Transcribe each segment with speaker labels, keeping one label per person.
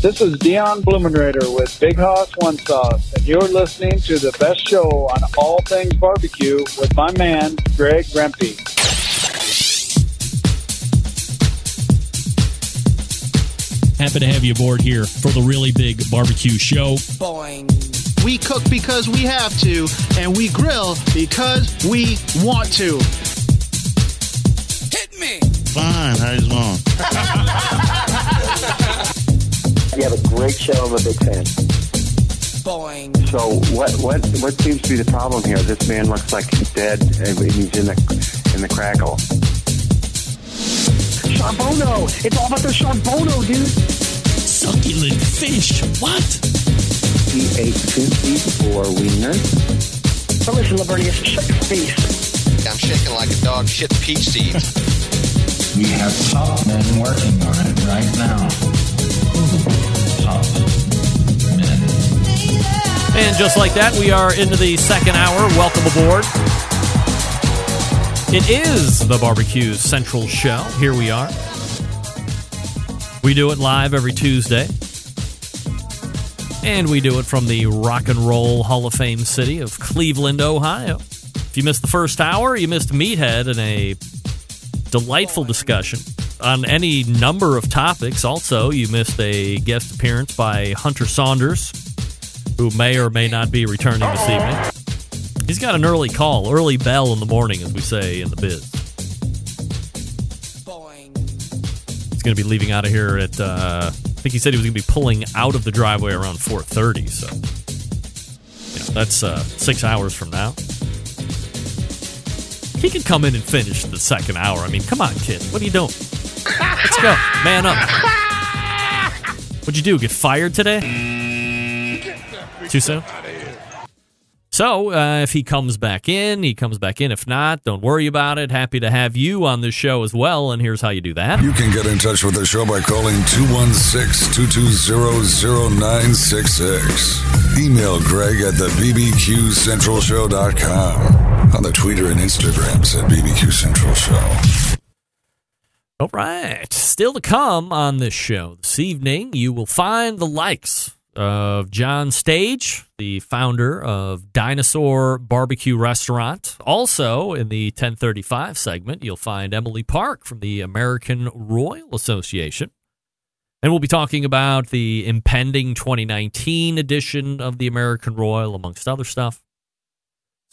Speaker 1: This is Dion Blumenrader with Big Hoss One Sauce, and you're listening to the best show on all things barbecue with my man, Greg Rempe.
Speaker 2: Happy to have you aboard here for the really big barbecue show.
Speaker 3: Boing. We cook because we have to, and we grill because we want to.
Speaker 4: Hit me.
Speaker 5: Fine, how's it going?
Speaker 6: You have a great show. I'm a big fan.
Speaker 4: Boing.
Speaker 6: So what what what seems to be the problem here? This man looks like he's dead and he's in the in the crackle.
Speaker 7: Charbono. It's all about the Charbono, dude.
Speaker 2: Succulent fish. What?
Speaker 6: He ate two feet four wieners.
Speaker 7: But listen, Lavernius, shut your face.
Speaker 8: I'm shaking like a dog shit peach seeds.
Speaker 9: We have top men working on it right now.
Speaker 10: And just like that, we are into the second hour. Welcome aboard. It is the Barbecue Central Show. Here we are. We do it live every Tuesday. And we do it from the Rock and Roll Hall of Fame city of Cleveland, Ohio. If you missed the first hour, you missed Meathead in a delightful discussion on any number of topics. Also, you missed a guest appearance by Hunter Saunders, who may or may not be returning this evening. He's got an early call, early bell in the morning, as we say in the biz. He's going to be leaving out of here at. Uh, I think he said he was going to be pulling out of the driveway around 4:30. So, you know, that's uh, six hours from now. He can come in and finish the second hour. I mean, come on, kid. What are you doing? Let's go, man up. What'd you do? Get fired today? Too soon. So, uh, if he comes back in, he comes back in. If not, don't worry about it. Happy to have you on this show as well. And here's how you do that.
Speaker 11: You can get in touch with the show by calling 216-220-0966. Email Greg at the bbqcentralshow.com. On the Twitter and Instagrams at BBQ Central Show.
Speaker 10: All right. Still to come on this show this evening, you will find the likes of John Stage, the founder of Dinosaur Barbecue Restaurant. Also, in the 1035 segment, you'll find Emily Park from the American Royal Association. And we'll be talking about the impending 2019 edition of the American Royal, amongst other stuff.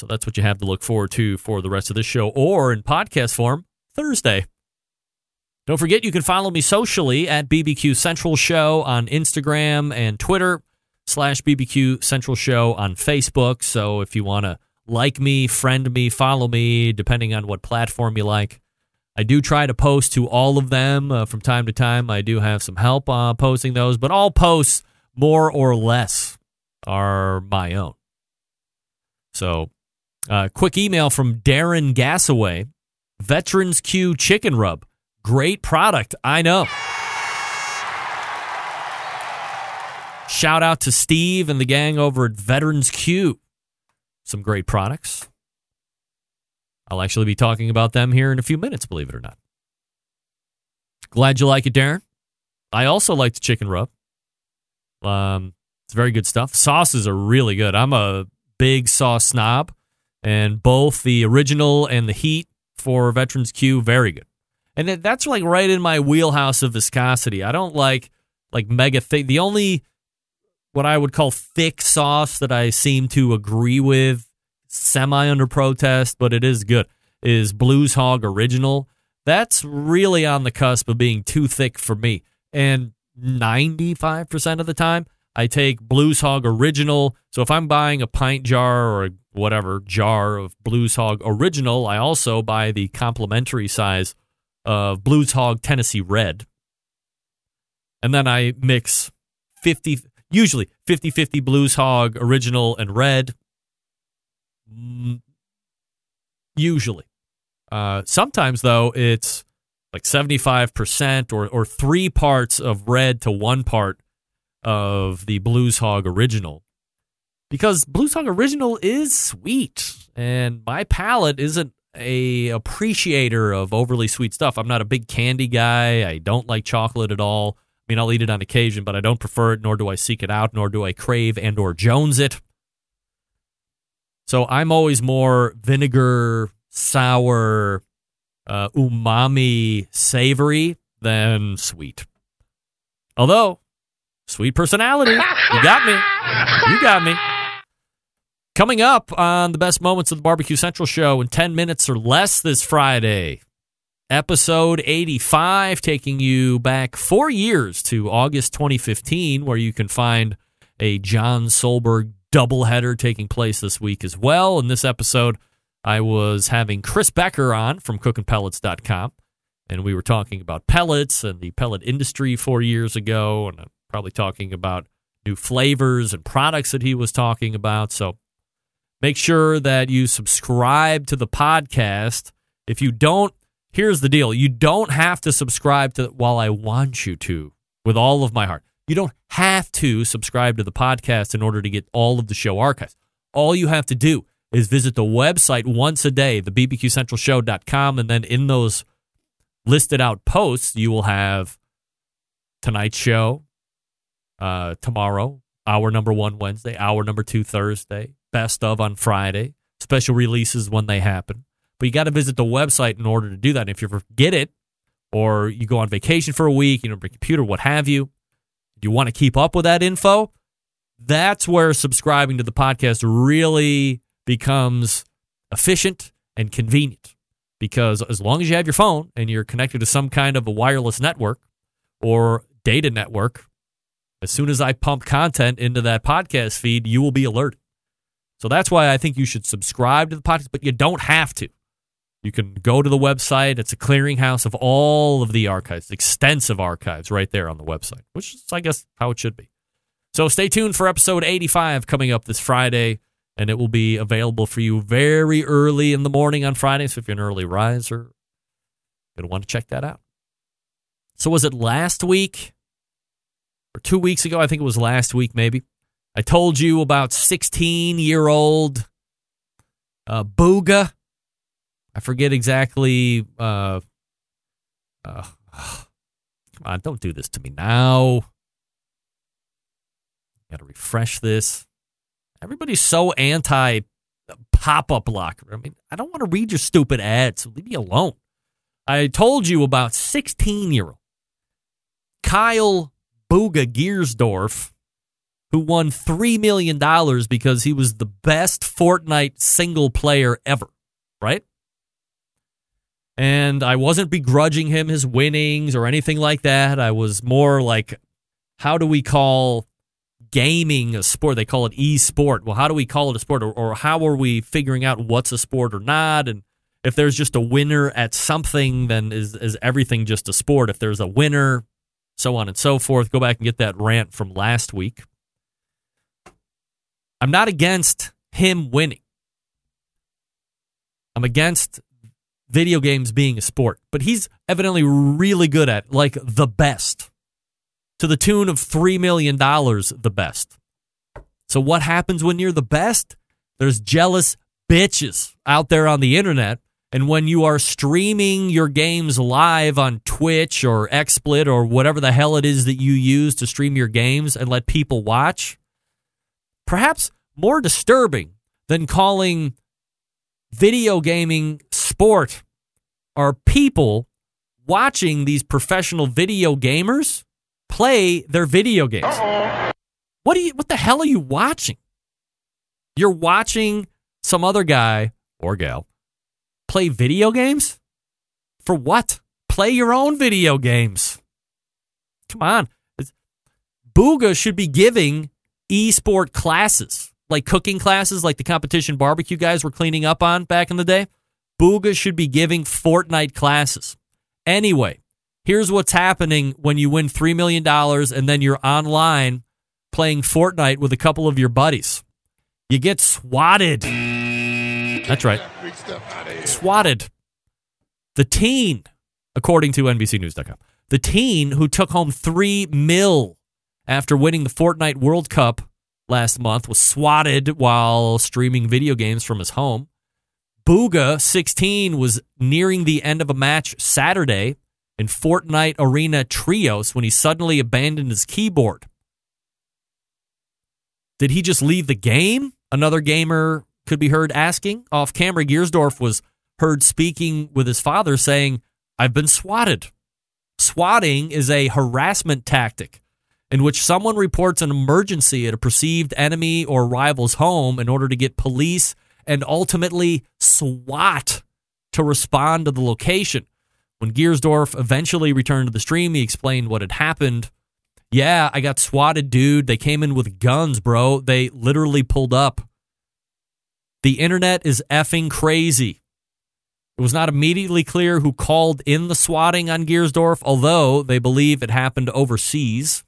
Speaker 10: So that's what you have to look forward to for the rest of this show, or in podcast form, Thursday. Don't forget, you can follow me socially at BBQ Central Show on Instagram and Twitter, slash BBQ Central Show on Facebook. So if you want to like me, friend me, follow me, depending on what platform you like. I do try to post to all of them uh, from time to time. I do have some help uh, posting those, but all posts, more or less, are my own. So, uh, quick email from Darren Gassaway Veterans Q Chicken Rub. Great product, I know. Shout out to Steve and the gang over at Veterans Q. Some great products. I'll actually be talking about them here in a few minutes, believe it or not. Glad you like it, Darren. I also like the chicken rub. Um, it's very good stuff. Sauces are really good. I'm a big sauce snob, and both the original and the heat for Veterans Q, very good. And that's like right in my wheelhouse of viscosity. I don't like like mega thick. The only what I would call thick sauce that I seem to agree with, semi under protest, but it is good, is Blues Hog Original. That's really on the cusp of being too thick for me. And 95% of the time, I take Blues Hog Original. So if I'm buying a pint jar or whatever jar of Blues Hog Original, I also buy the complimentary size of Blues Hog Tennessee Red. And then I mix 50 usually 50 50 Blues Hog, original, and red. Mm, usually. Uh, sometimes, though, it's like 75% or, or three parts of red to one part of the Blues Hog original. Because Blues Hog original is sweet, and my palate isn't a appreciator of overly sweet stuff. I'm not a big candy guy. I don't like chocolate at all. I mean, I'll eat it on occasion, but I don't prefer it, nor do I seek it out, nor do I crave and or Jones it. So I'm always more vinegar, sour, uh, umami, savory than sweet. Although, sweet personality. You got me. You got me. Coming up on the best moments of the Barbecue Central show in 10 minutes or less this Friday, episode 85, taking you back four years to August 2015, where you can find a John Solberg doubleheader taking place this week as well. In this episode, I was having Chris Becker on from cookingpellets.com, and we were talking about pellets and the pellet industry four years ago, and I'm probably talking about new flavors and products that he was talking about. So make sure that you subscribe to the podcast. If you don't, here's the deal you don't have to subscribe to while I want you to with all of my heart. You don't have to subscribe to the podcast in order to get all of the show archives. All you have to do is visit the website once a day, the bbqcentralshow.com, and then in those listed out posts, you will have tonight's show, uh, tomorrow, hour number one Wednesday, hour number two Thursday, best of on Friday, special releases when they happen. But you got to visit the website in order to do that. And if you forget it, or you go on vacation for a week, you don't bring a computer, what have you, you want to keep up with that info, that's where subscribing to the podcast really becomes efficient and convenient. Because as long as you have your phone and you're connected to some kind of a wireless network or data network, as soon as I pump content into that podcast feed, you will be alerted. So that's why I think you should subscribe to the podcast, but you don't have to. You can go to the website. It's a clearinghouse of all of the archives, extensive archives right there on the website, which is, I guess, how it should be. So stay tuned for episode 85 coming up this Friday, and it will be available for you very early in the morning on Friday. So if you're an early riser, you're going to want to check that out. So was it last week or two weeks ago? I think it was last week, maybe. I told you about 16 year old uh, Bugha I forget exactly. Uh, uh, come on, don't do this to me now. Got to refresh this. Everybody's so anti pop up locker. I mean, I don't want to read your stupid ads. so leave me alone. I told you about 16 year old Kyle Bugha Giersdorf, who won $3 million because he was the best Fortnite single player ever, right? And I wasn't begrudging him his winnings or anything like that. I was more like, how do we call gaming a sport? They call it e-sport. Well, how do we call it a sport? Or, or how are we figuring out what's a sport or not? And if there's just a winner at something, then is, is everything just a sport? If there's a winner, so on and so forth. Go back and get that rant from last week. I'm not against him winning. I'm against video games being a sport, but he's evidently really good at like the best to the tune of $3 million, the best. So, what happens when you're the best? There's jealous bitches out there on the internet. And when you are streaming your games live on Twitch or XSplit or whatever the hell it is that you use to stream your games and let people watch, perhaps more disturbing than calling video gaming sport are people watching these professional video gamers play their video games. Uh-oh. What do you what the hell are you watching? You're watching some other guy or gal play video games? For what? Play your own video games. Come on. It's, Bugha should be giving e-sport classes, like cooking classes like the competition barbecue guys were cleaning up on back in the day. Bugha should be giving Fortnite classes. Anyway, here's what's happening when you win $3 million and then you're online playing Fortnite with a couple of your buddies. You get swatted. That's right. Swatted. The teen, according to NBCNews.com, the teen who took home three mil after winning the Fortnite World Cup last month was swatted while streaming video games from his home. Bugha, 16, was nearing the end of a match Saturday in Fortnite Arena Trios when he suddenly abandoned his keyboard. Did he just leave the game? Another gamer could be heard asking. Off camera, Giersdorf was heard speaking with his father saying, I've been swatted. Swatting is a harassment tactic in which someone reports an emergency at a perceived enemy or rival's home in order to get police and ultimately SWAT to respond to the location. When Giersdorf eventually returned to the stream, he explained what had happened. Yeah, I got swatted, dude. They came in with guns, bro. They literally pulled up. The internet is effing crazy. It was not immediately clear who called in the swatting on Giersdorf, although they believe it happened overseas.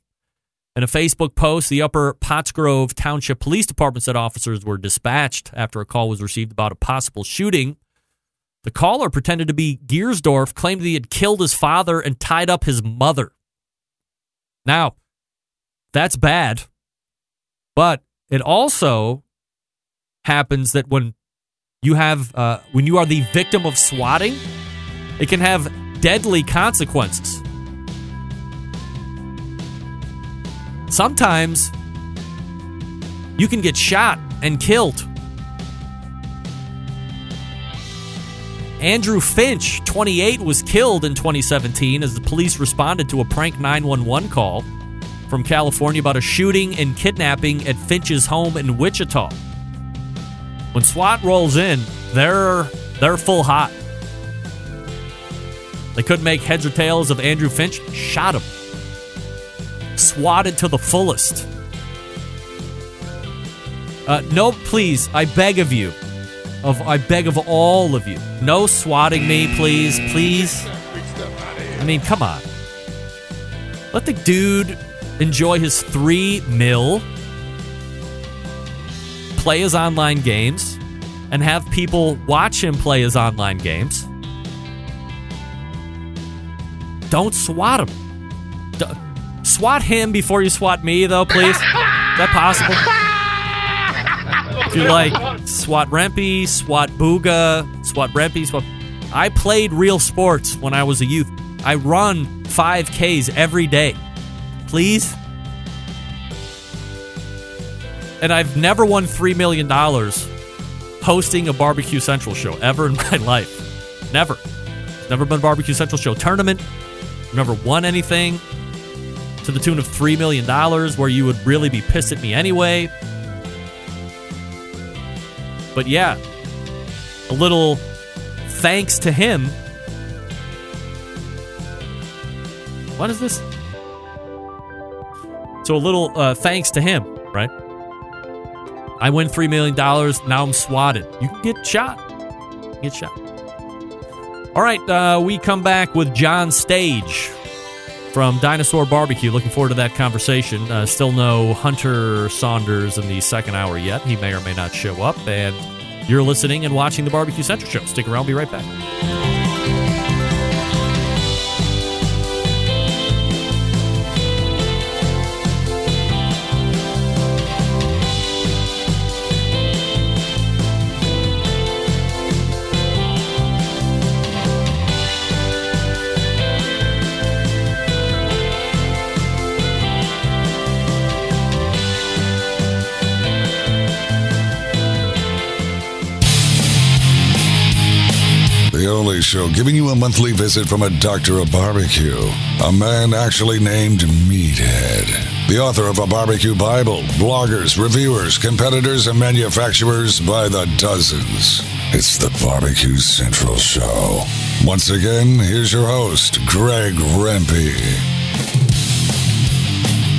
Speaker 10: In a Facebook post, the Upper Pottsgrove Township Police Department said officers were dispatched after a call was received about a possible shooting. The caller pretended to be Giersdorf, claimed he had killed his father and tied up his mother. Now, that's bad. But it also happens that when you have uh, when you are the victim of swatting, it can have deadly consequences. Sometimes you can get shot and killed. Andrew Finch, 28, was killed in 2017 as the police responded to a prank 911 call from California about a shooting and kidnapping at Finch's home in Wichita. When SWAT rolls in, they're they're full hot. They couldn't make heads or tails of Andrew Finch, shot him. Swatted to the fullest. Uh, no, please, I beg of you. Of I beg of all of you. No swatting me, please, please. I mean, come on. Let the dude enjoy his three mil, play his online games, and have people watch him play his online games. Don't swat him. Swat him before you swat me, though, please. Is that possible? If you like SWAT Rempy, SWAT Bugha, SWAT Rempy, SWAT. I played real sports when I was a youth. I run 5Ks every day. Please? And I've never won $3 million hosting a Barbecue Central show ever in my life. Never. Never been a Barbecue Central show tournament. Never won anything to the tune of $3 million where you would really be pissed at me anyway. But yeah, a little thanks to him. What is this? So a little uh, thanks to him, right? I win $3 million. Now I'm swatted. You can get shot. Get shot. All right, uh, we come back with John Stage from Dinosaur Barbecue. Looking forward to that conversation. Uh, still no Hunter Saunders in the second hour yet. He may or may not show up. And you're listening and watching the Barbecue Central Show. Stick around, be right back.
Speaker 11: Show giving you a monthly visit from a doctor of barbecue, a man actually named Meathead, the author of a barbecue Bible, bloggers, reviewers, competitors, and manufacturers by the dozens. It's the Barbecue Central Show. Once again, here's your host, Greg Rempe.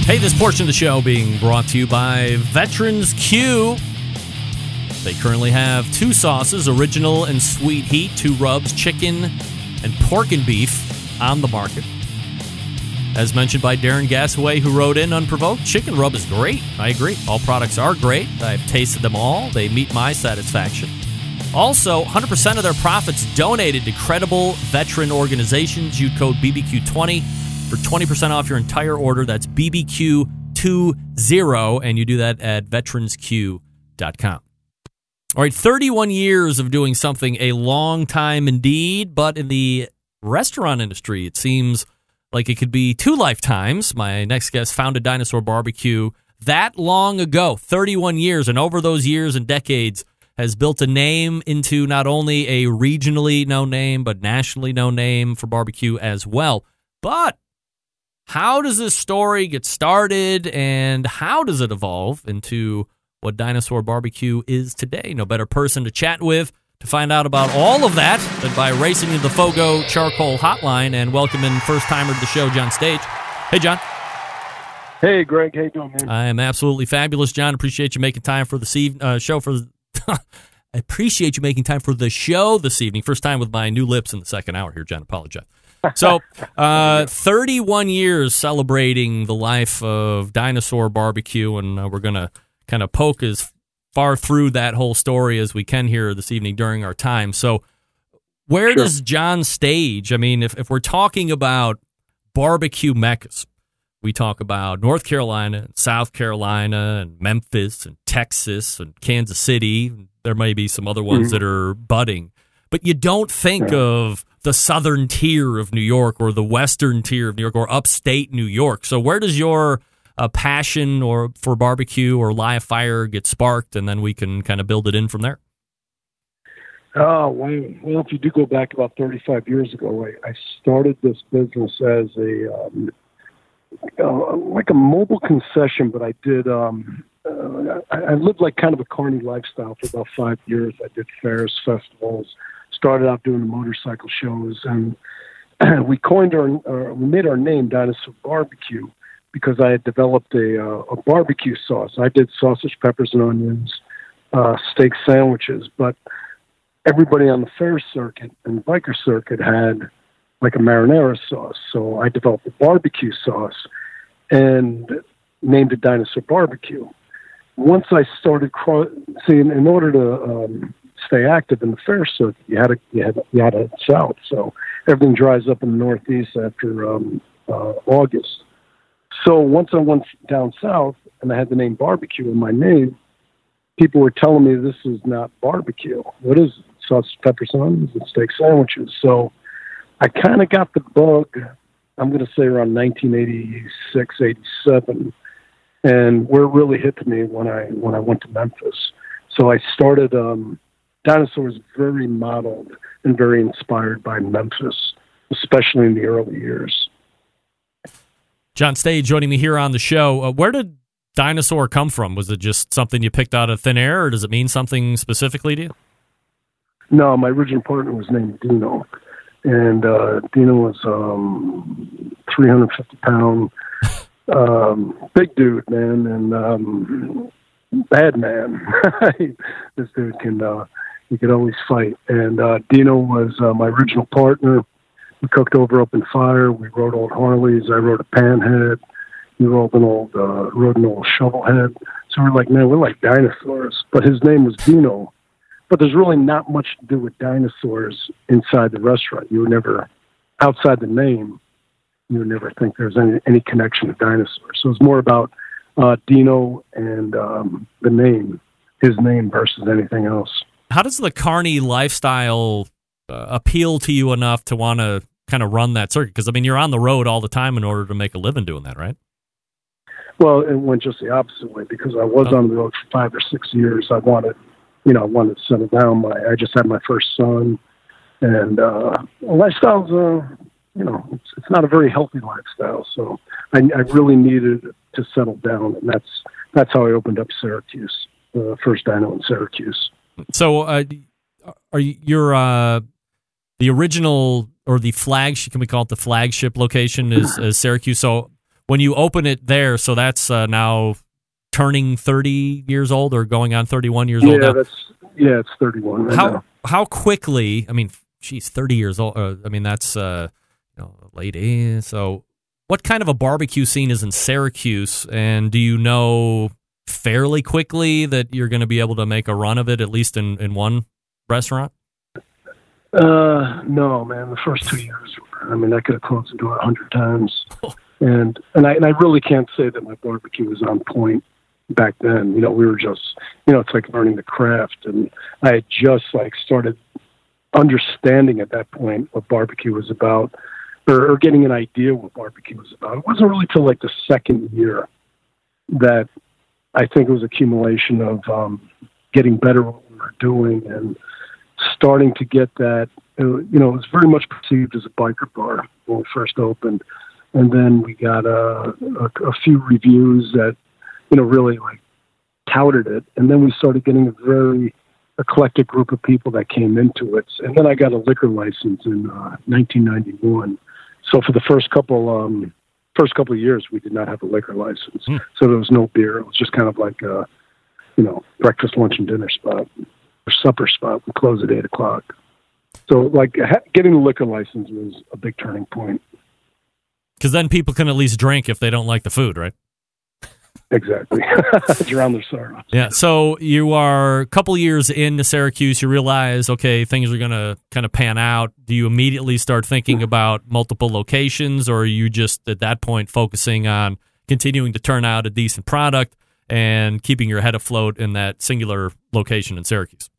Speaker 10: Hey, this portion of the show being brought to you by Veterans Q. They currently have two sauces, original and sweet heat, two rubs, chicken and pork and beef on the market. As mentioned by Darren Gassaway, who wrote in unprovoked, chicken rub is great. I agree. All products are great. I've tasted them all. They meet my satisfaction. Also, 100% of their profits donated to credible veteran organizations. Use code BBQ20 for 20% off your entire order. That's BBQ20, and you do that at veteransq.com. All right, 31 years of doing something, a long time indeed, but in the restaurant industry. It seems like it could be two lifetimes. My next guest founded Dinosaur Barbecue that long ago, 31 years, and over those years and decades has built a name into not only a regionally known name, but nationally known name for barbecue as well. But how does this story get started and how does it evolve into what Dinosaur Barbecue is today? No better person to chat with to find out about all of that than by racing into the Fogo Charcoal Hotline and welcoming first timer to the show, John Stage. Hey, John.
Speaker 5: Hey, Greg. How you doing, man?
Speaker 10: I am absolutely fabulous, John. Appreciate you making time for the uh, show for. I appreciate you making time for the show this evening. First time with my new lips in the second hour here, John. Apologize. So, uh, 31 years celebrating the life of Dinosaur Barbecue, and uh, we're going to kind of poke as far through that whole story as we can here this evening during our time. So, where sure. does John stage? I mean, if, if we're talking about barbecue meccas, we talk about North Carolina, and South Carolina, and Memphis, and Texas, and Kansas City. There may be some other ones mm-hmm. that are budding, but you don't think of the southern tier of New York or the western tier of New York or upstate New York. So, where does your uh, passion or for barbecue or live fire get sparked, and then we can kind of build it in from there?
Speaker 5: Oh, well, if you do go back about 35 years ago, I, I started this business as a um, uh, like a mobile concession, but I did. Um, uh, I, I lived like kind of a carny lifestyle for about five years. I did fairs, festivals, started out doing motorcycle shows, and we coined our, uh, we made our name Dinosaur Barbecue because I had developed a, uh, a barbecue sauce. I did sausage, peppers, and onions, uh, steak sandwiches, but everybody on the fair circuit and biker circuit had like a marinara sauce. So I developed a barbecue sauce and named it Dinosaur Barbecue. Once I started, cro- see, in, in order to um, stay active in the fair circuit, you had to you had you had to south. So everything dries up in the Northeast after um, uh, August. So once I went down south and I had the name barbecue in my name, people were telling me this is not barbecue. What is it? Sausage, pepper, onions, and steak sandwiches. So I kind of got the bug. I'm going to say around 1986, 87, and where it really hit me when I when I went to Memphis. So I started um, Dinosaur is very modeled and very inspired by Memphis, especially in the early years.
Speaker 10: John Stage joining me here on the show. Uh, where did Dinosaur come from? Was it just something you picked out of thin air, or does it mean something specifically to you?
Speaker 5: No, my original partner was named Dino, and uh, Dino was um, 350 pound, um, big dude, man, and um, bad man. this dude can uh, he could always fight. And uh, Dino was uh, my original partner. We cooked over open fire. We rode old Harleys. I rode a panhead. He rode an old uh, rode an old shovelhead. So we're like, man, we're like dinosaurs. But his name was Dino. But there's really not much to do with dinosaurs inside the restaurant. You would never, outside the name, you would never think there's any any connection to dinosaurs. So it's more about uh, Dino and um, the name, his name versus anything else.
Speaker 10: How does the carny lifestyle uh, appeal to you enough to want to kind of run that circuit? Because I mean, you're on the road all the time in order to make a living doing that, right?
Speaker 5: Well, it went just the opposite way because I was oh. on the road for five or six years. I wanted, you know, I wanted to settle down. My, I just had my first son, and uh, lifestyle's, uh, you know, it's, it's not a very healthy lifestyle. So I, I really needed to settle down, and that's that's how I opened up Syracuse, the uh, first dino in Syracuse.
Speaker 10: So, uh, are you your uh, the original or the flagship? Can we call it the flagship location? Is, is Syracuse? So, when you open it there, so that's uh, now turning thirty years old or going on thirty one years
Speaker 5: yeah,
Speaker 10: old.
Speaker 5: Yeah, that's yeah, it's thirty one. Right
Speaker 10: how
Speaker 5: now.
Speaker 10: how quickly? I mean, she's thirty years old. Uh, I mean, that's uh, you know, late. '80s. So, what kind of a barbecue scene is in Syracuse? And do you know fairly quickly that you're going to be able to make a run of it at least in, in one restaurant?
Speaker 5: Uh, no, man. The first two years, I mean, I could have closed the door a hundred times, and and I and I really can't say that my barbecue was on point back then. You know, we were just, you know, it's like learning the craft, and I had just like started understanding at that point what barbecue was about, or, or getting an idea what barbecue was about. It wasn't really till like the second year that I think it was accumulation of um, getting better at what we were doing and starting to get that. uh, You know, it was very much perceived as a biker bar when we first opened, and then we got a, a, a few reviews that you know really like touted it, and then we started getting a very eclectic group of people that came into it. And then I got a liquor license in uh, 1991. So for the first couple um, first couple of years, we did not have a liquor license, so there was no beer. It was just kind of like a you know breakfast, lunch, and dinner spot supper spot. We close at eight o'clock. So like ha- getting the liquor license was a big turning point.
Speaker 10: Because then people can at least drink if they don't like the food, right?
Speaker 5: Exactly, drown their sorrow.
Speaker 10: Yeah. So you are a couple years into Syracuse. You realize, okay, things are going to kind of pan out. Do you immediately start thinking about multiple locations, or are you just at that point focusing on continuing to turn out a decent product and keeping your head afloat in that singular location in Syracuse?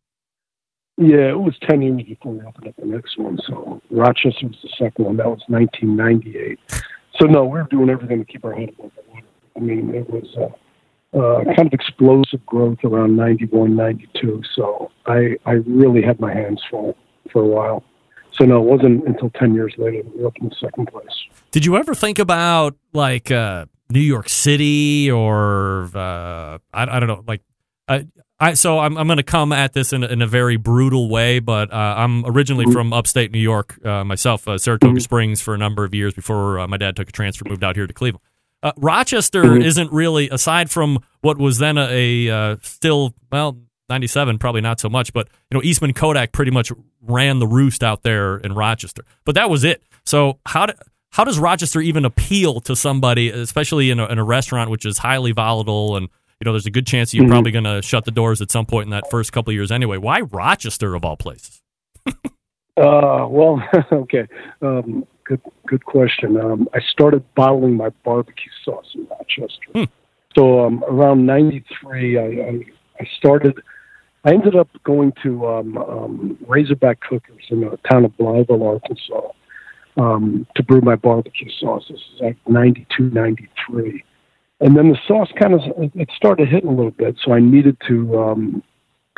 Speaker 5: Yeah, it was 10 years before we opened up the next one. So Rochester was the second one. That was 1998. So, no, we were doing everything to keep our head above the water. I mean, it was uh, uh, kind of explosive growth around 91, 92. So I, I really had my hands full for a while. So, no, it wasn't until 10 years later that we opened the second place.
Speaker 10: Did you ever think about like uh, New York City or uh, I, I don't know, like I, I so I'm I'm going to come at this in a, in a very brutal way, but uh, I'm originally from upstate New York uh, myself, uh, Saratoga Springs, for a number of years before uh, my dad took a transfer, moved out here to Cleveland. Uh, Rochester isn't really, aside from what was then a, a uh, still well. 97 probably not so much but you know Eastman Kodak pretty much ran the roost out there in Rochester but that was it so how do, how does Rochester even appeal to somebody especially in a, in a restaurant which is highly volatile and you know there's a good chance you're
Speaker 5: Mhm.
Speaker 10: probably going to shut the doors at some point in that first couple of years anyway why Rochester of all places
Speaker 5: Uh, well, okay. Um, good, good question. Um, I started bottling my barbecue sauce in Rochester. So um, around '93, I, I, I started. I ended up going to um, um, Razorback Cookers in the town of Blytheville, Arkansas, um, to brew my barbecue sauce. This is like '92, '93, and then the sauce kind of it started hitting a little bit. So I needed to um,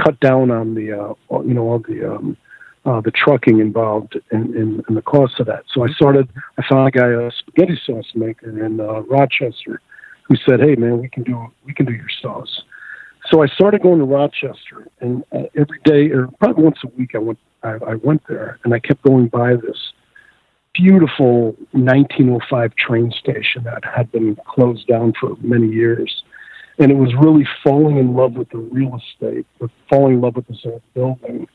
Speaker 5: cut down on the uh, you know all the um, uh, the trucking involved in, in, in the cost of that. So I started, I found a guy, a spaghetti sauce maker in uh, Rochester, who said, "Hey, man, we can do we can do your sauce." So I started going to Rochester, and uh, every day, or probably once a week, I went I, I went there, and I kept going by this beautiful 1905 train station that had been closed down for many years. And it was really falling in love with the real estate, with falling in love with this old building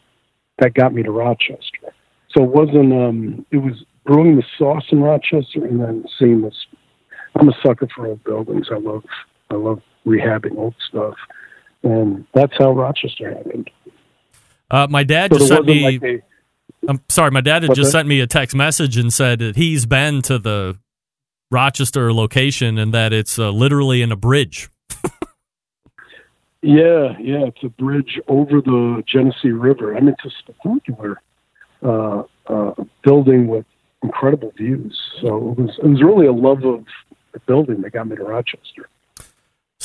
Speaker 5: that got me to Rochester. So it wasn't um it was brewing the sauce in Rochester and then seeing this I'm a sucker for old buildings. I love I love rehabbing old stuff. And that's how Rochester happened.
Speaker 10: uh, my dad
Speaker 5: So
Speaker 10: just sent me
Speaker 5: like a
Speaker 10: I'm sorry, my dad had
Speaker 5: What's
Speaker 10: just
Speaker 5: that?
Speaker 10: sent me a text message and said that he's been to the Rochester location and that it's uh, literally in a bridge.
Speaker 5: Yeah, yeah, it's a bridge over the Genesee River. I mean, it's a spectacular uh, uh, building with incredible views. So it was it was really a love of the building that got me to Rochester.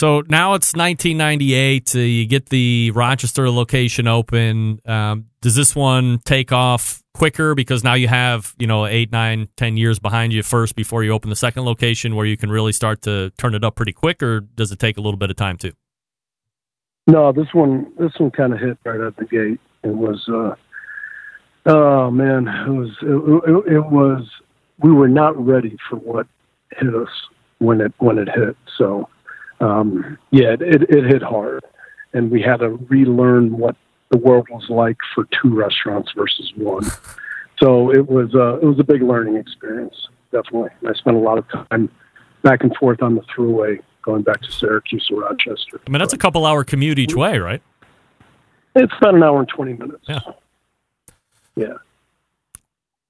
Speaker 10: So now it's 1998. Uh, you get the Rochester location open. Um, does this one take off quicker because now you have you know eight, nine, ten years behind you first before you open the second location where you can really start to turn it up pretty quick, or does it take a little bit of time too?
Speaker 5: No, this one this one kind of hit right at the gate. It was uh oh man, it was it, it, it was we were not ready for what hit us when it when it hit. So um yeah, it it, it hit hard and we had to relearn what the world was like for two restaurants versus one. So it was uh it was a big learning experience, definitely. I spent a lot of time back and forth on the throughway going back to Syracuse or Rochester.
Speaker 10: I mean, that's a couple hour commute each way, right?
Speaker 5: It's about an hour and 20 minutes.
Speaker 10: Yeah.
Speaker 5: Yeah.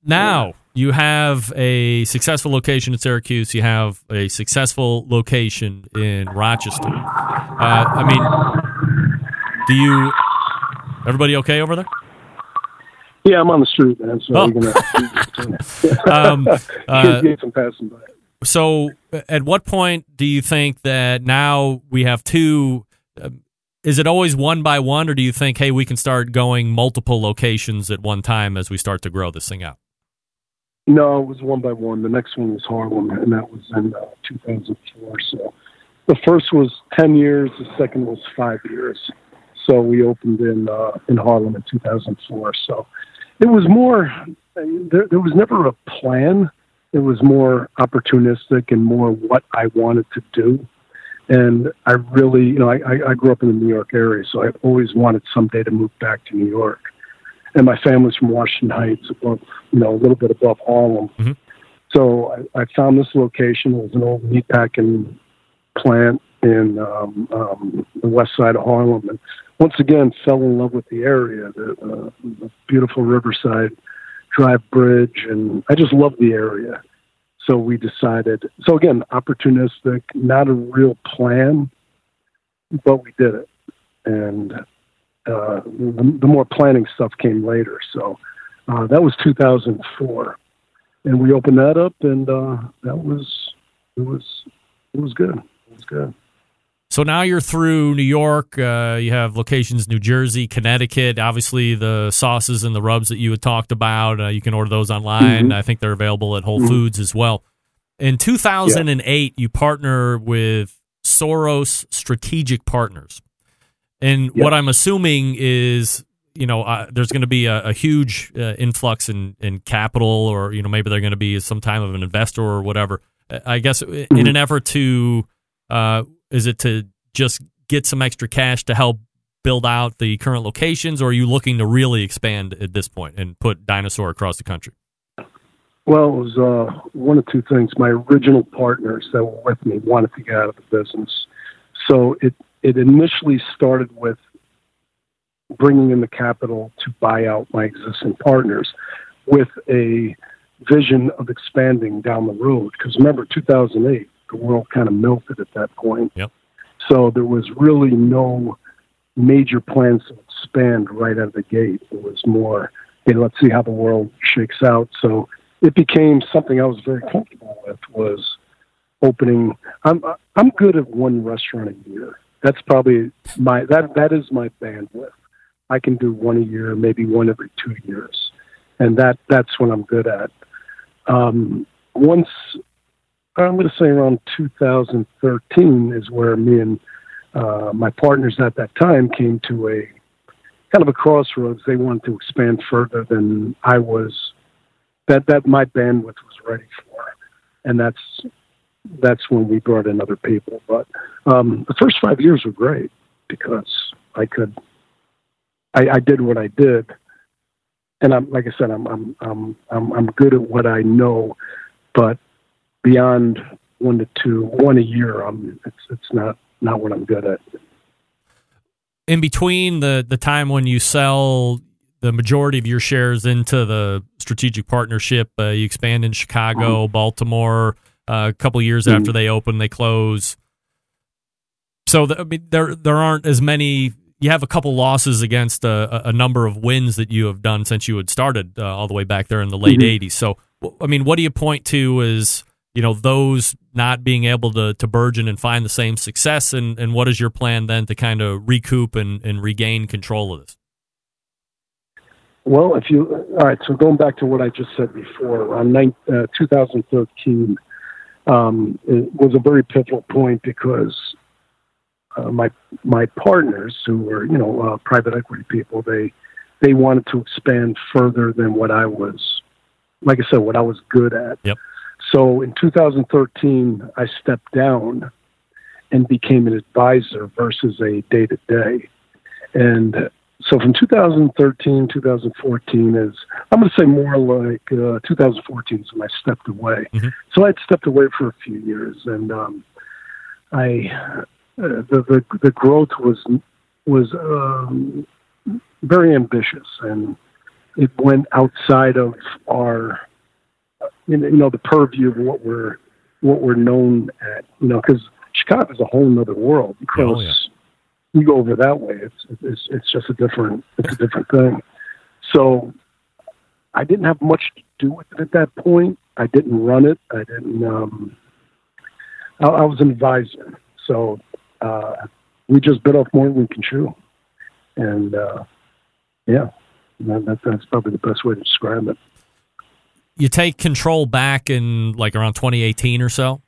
Speaker 10: Now you have a successful location in Syracuse. You have a successful location in Rochester. Uh, I mean, do you? Everybody okay over there?
Speaker 5: Yeah, I'm on the street, man. So
Speaker 10: Oh.
Speaker 5: gonna
Speaker 10: Um, uh,
Speaker 5: get some passing by.
Speaker 10: So, at what point do you think that now we have two? Um, is it always one by one, or do you think, hey, we can start going multiple locations at one time as we start to grow this thing out?
Speaker 5: No, it was one by one. The next one was Harlem, and that was in uh, 2004. So the first was 10 years. The second was five years. So we opened in uh, in Harlem in 2004. So it was more. There, there was never a plan. It was more opportunistic and more what I wanted to do. And I really, you know, I, I- grew up in the New York area, so I always wanted someday to move back to New York. And my family's from Washington Heights, above, you know, a little bit above Harlem. So I, I found this location. It was an old meatpacking plant in um, um, the west side of Harlem, and once again fell in love with the area, the, uh, the beautiful Riverside Drive Bridge, and I just love the area. So we decided. So again, opportunistic, not a real plan, but we did it, and uh, the, the more planning stuff came later. So uh, that was 2004, and we opened that up, and uh, that was it was it was good. It was good.
Speaker 10: So now you're through New York. Uh, you have locations New Jersey, Connecticut. Obviously, the sauces and the rubs that you had talked about, uh, you can order those online.
Speaker 5: Mhm.
Speaker 10: I think they're available at Whole
Speaker 5: Mhm.
Speaker 10: Foods as well. In 2008, you partner with Soros Strategic Partners. And what I'm assuming is, you know, uh, there's going to be a, a huge uh, influx in, in capital, or, you know, maybe they're going to be some type of an investor or whatever. Uh, I guess in an effort to, uh, is it to just get some extra cash to help build out the current locations, or are you looking to really expand at this point and put Dinosaur across the country?
Speaker 5: Well, it was uh, one of two things. My original partners that were with me wanted to get out of the business, so it it initially started with bringing in the capital to buy out my existing partners, with a vision of expanding down the road. Because remember, 2008, the world kind of melted at that point.
Speaker 10: Yep.
Speaker 5: So there was really no major plans to expand right out of the gate. It was more, hey, let's see how the world shakes out. So it became something I was very comfortable with was opening. I'm I'm good at one restaurant a year. That's probably my that that is my bandwidth. I can do one a year, maybe one every two years, and that that's what I'm good at. Um, once I'm going to say around 2013 is where me and uh, my partners at that time came to a kind of a crossroads. They wanted to expand further than I was. That that my bandwidth was ready for, and that's that's when we brought in other people. But um, the first five years were great because I could, I, I did what I did, and I'm like I said, I'm I'm I'm I'm I'm good at what I know, but beyond one to two, one a year, I'm it's it's not not what I'm good at.
Speaker 10: in between the the time when you sell the majority of your shares into the strategic partnership, uh, you expand in Chicago, Baltimore. Uh, a couple years
Speaker 5: Mhm.
Speaker 10: after they open, they close. So th- I mean, there there aren't as many. You have a couple losses against a, a- a number of wins that you have done since you had started uh, all the way back there in the late
Speaker 5: Mhm.
Speaker 10: '80s. So, I mean, what do you point to as you know those not being able to to burgeon and find the same success, and and what is your plan then to kind of recoup and, and regain control of this?
Speaker 5: Well, if you all right, so going back to what I just said before, on nine, uh, 2013 um, it was a very pivotal point because uh, my my partners, who were you know uh, private equity people, they they wanted to expand further than what I was, like I said, what I was good at.
Speaker 10: Yep.
Speaker 5: So in 2013, I stepped down and became an advisor versus a day to day, and so from 2013 2014 is i'm going to say more like uh, 2014 is when i stepped away so i'd stepped away for a few years and um, i uh, the, the the growth was was um, very ambitious and it went outside of our you know, the purview of what we're what we're known at you know because chicago is a whole other world because
Speaker 10: Oh, yeah.
Speaker 5: You go over that way, it's it's it's just a different it's a different thing. So I didn't have much to do with it at that point. I didn't run it. I didn't. Um, I, I was an advisor, so uh, we just bit off more than we can chew, and uh, yeah, that, that, that's probably the best way to describe it.
Speaker 10: You take control back in like around 2018 or so.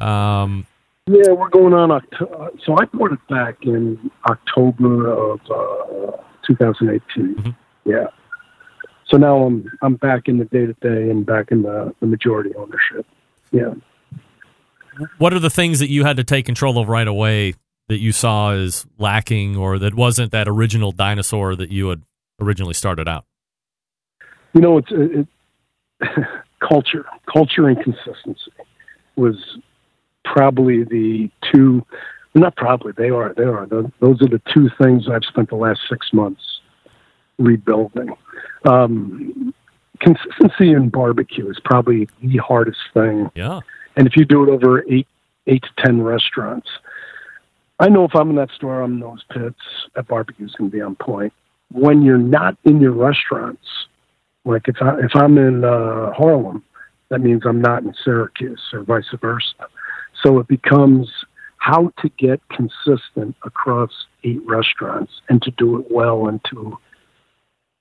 Speaker 10: Um,
Speaker 5: yeah, we're going on. October, so I bought it back in October of uh, 2018.
Speaker 10: Mm-hmm.
Speaker 5: Yeah. So now I'm I'm back in the day to day and back in the, the majority ownership. Yeah.
Speaker 10: What are the things that you had to take control of right away that you saw as lacking, or that wasn't that original dinosaur that you had originally started out?
Speaker 5: You know, it's it, culture, culture and consistency was probably the two. Not probably they are. They are. Those are the two things I've spent the last six months rebuilding. Um, consistency in barbecue is probably the hardest thing.
Speaker 10: Yeah.
Speaker 5: And if you do it over eight eight to ten restaurants, I know if I'm in that store, I'm in those pits. That barbecue is going to be on point. When you're not in your restaurants, like if I if I'm in uh, Harlem, that means I'm not in Syracuse or vice versa. So it becomes how to get consistent across eight restaurants and to do it well and to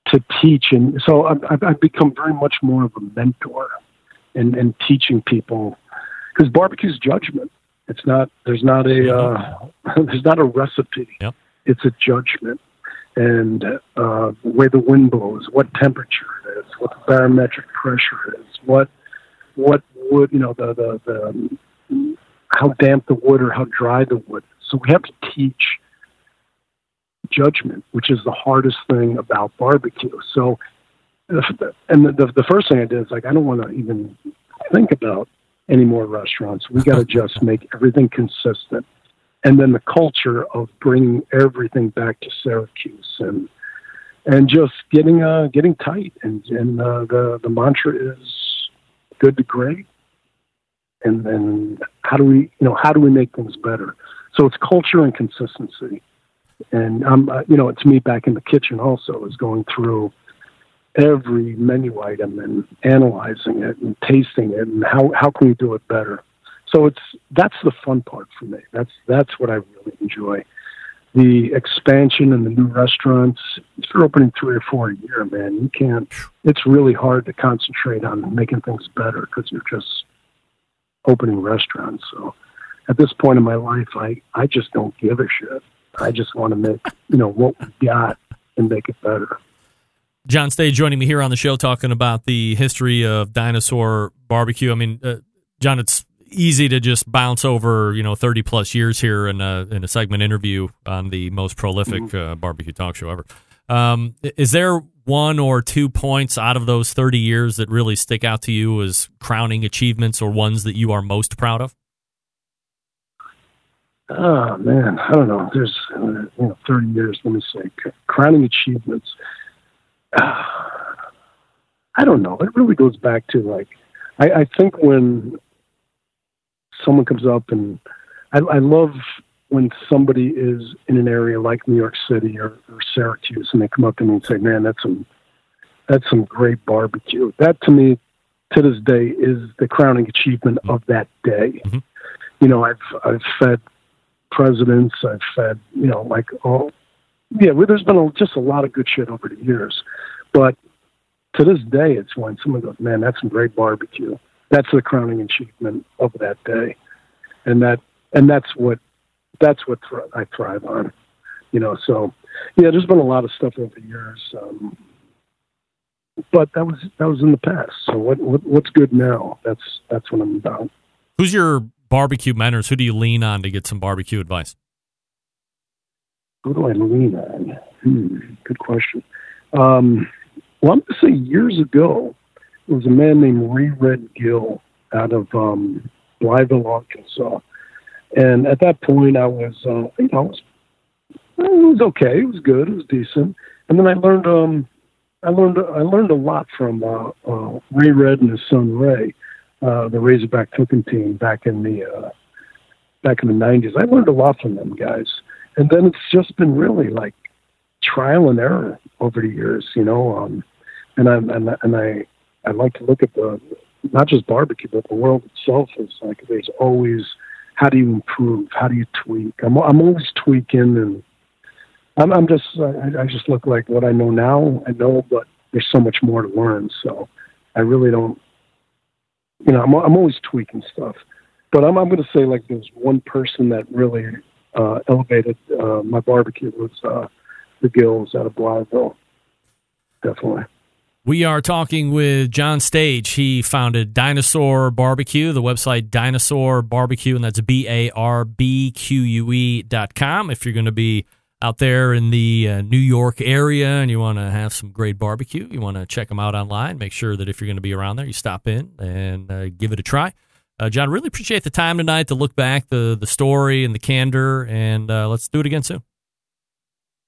Speaker 5: to teach. And so I've, I've become very much more of a mentor and, and teaching people because barbecue's judgment. It's not there's not a uh, there's not a recipe.
Speaker 10: Yep.
Speaker 5: It's a judgment and uh, the way the wind blows, what temperature it is, what the barometric pressure is, what what wood you know the the, the how damp the wood or how dry the wood. So we have to teach judgment, which is the hardest thing about barbecue. So, and the, the, the first thing I did is like, I don't want to even think about any more restaurants. We got to just make everything consistent. And then the culture of bringing everything back to Syracuse and, and just getting, uh, getting tight. And, and, uh, the, the mantra is good to great. And then how do we, you know, how do we make things better? So it's culture and consistency and I'm, uh, you know, it's me back in the kitchen also is going through every menu item and analyzing it and tasting it and how how can we do it better. So it's that's the fun part for me. That's that's what I really enjoy. The expansion and the new restaurants. If you're opening three or four a year, man, you can't. It's really hard to concentrate on making things better because you're just opening restaurants. So at this point in my life, I I just don't give a shit. I just want to make you know what we got and make it better.
Speaker 10: John Stage joining me here on the show talking about the history of Dinosaur Bar-B-Que. I mean, uh, John, it's easy to just bounce over you know 30 plus years here in a in a segment interview on the most prolific mm-hmm. uh, barbecue talk show ever. Um, is there one or two points out of those 30 years that really stick out to you as crowning achievements or ones that you are most proud of?
Speaker 5: Oh man, I don't know. There's uh, you know 30 years. Let me say, crowning achievements. Uh, I don't know. It really goes back to like I, I think when someone comes up and I, I love when somebody is in an area like New York City or, or Syracuse and they come up to me and say, "Man, that's some that's some great barbecue." That to me, to this day, is the crowning achievement of that day. Mm-hmm. You know, I've I've fed presidents. I've fed, you know, like all, yeah, well, there's been a, just a lot of good shit over the years. But to this day, it's when someone goes, man, that's some great barbecue. That's the crowning achievement of that day. And that, and that's what, that's what th- I thrive on, you know, so yeah, there's been a lot of stuff over the years. Um, but that was, that was in the past. So what, what what's good now? That's, that's what I'm about.
Speaker 10: Who's your barbecue mentors, who do you lean on to get some barbecue advice?
Speaker 5: Who do I lean on? Hmm, good question. Um, well, I'm going to say years ago, there was a man named Ray Red Gill out of um, Blytheville, Arkansas. And at that point, I was, uh, you know, it was, okay. It was good. It was decent. And then I learned, um, I learned, I learned a lot from uh, uh, Ray Red and his son Ray uh, the Razorback cooking team back in the uh, back in the '90s. I learned a lot from them guys, and then it's just been really like trial and error over the years. You know, um, and I and, and I I like to look at the not just barbecue, but the world itself is like there's always how do you improve? How do you tweak? I'm I'm always tweaking, and I'm I'm just I, I just look like what I know now. I know, but there's so much more to learn. So I really don't. You know, I'm I'm always tweaking stuff, but I'm I'm going to say like there's one person that really uh, elevated uh, my barbecue was uh, the Gills out of Blytheville. Definitely.
Speaker 10: We are talking with John Stage. He founded Dinosaur Bar-B-Que, the website Dinosaur Bar-B-Que, and that's B A R B Q U E dot com. If you're going to be out there in the uh, New York area and you want to have some great barbecue, you want to check them out online. Make sure that if you're going to be around there, you stop in and uh, give it a try. Uh, John, really appreciate the time tonight to look back the the story and the candor, and uh, let's do it again soon.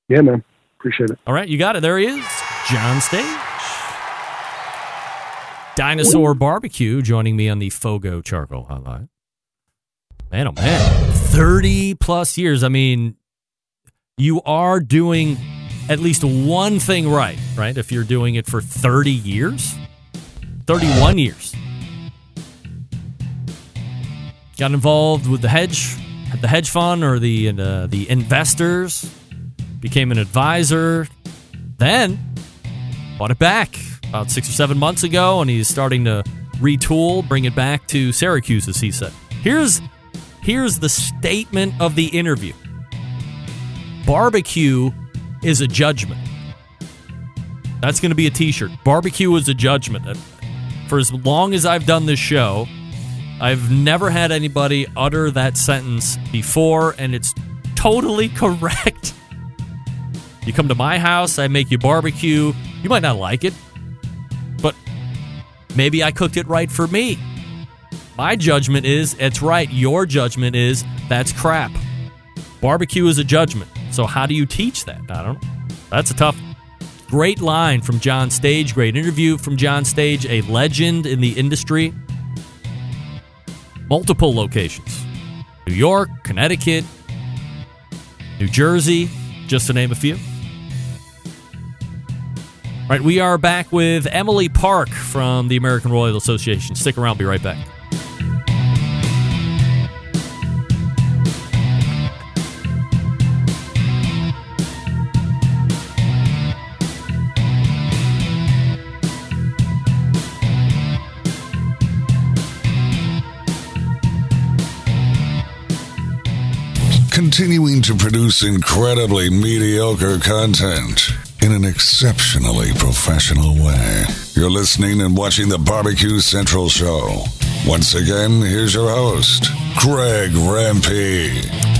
Speaker 5: Yeah, man. Appreciate it.
Speaker 10: All right, you got it. There he is, John Stage. Dinosaur Bar-B-Que joining me on the Fogo Charcoal Hotline. Man, oh man, 30 plus years. I mean, you are doing at least one thing right, right? If you're doing it for 30 years, 31 years. Got involved with the hedge, the hedge fund or the uh, the investors, became an advisor, then bought it back about six or seven months ago, and he's starting to retool, bring it back to Syracuse, as he said. Here's here's the statement of the interview. Barbecue is a judgment. That's going to be a T-shirt. Barbecue is a judgment. For as long as I've done this show, I've never had anybody utter that sentence before, and it's totally correct. You come to my house, I make you barbecue. You might not like it, maybe I cooked it right for me. My judgment is it's right. Your judgment is that's crap. Barbecue is a judgment. So how do you teach that? I don't know. That's a tough. Great line from John Stage. Great interview from John Stage, a legend in the industry. Multiple locations New York, Connecticut, New Jersey, just to name a few. Right, we are back with Emily Park from the American Royal Association. Stick around, be right back.
Speaker 11: continuing to produce incredibly mediocre content in an exceptionally professional way. You're listening and watching the Barbecue Central Show. Once again, here's your host, Greg Rempe.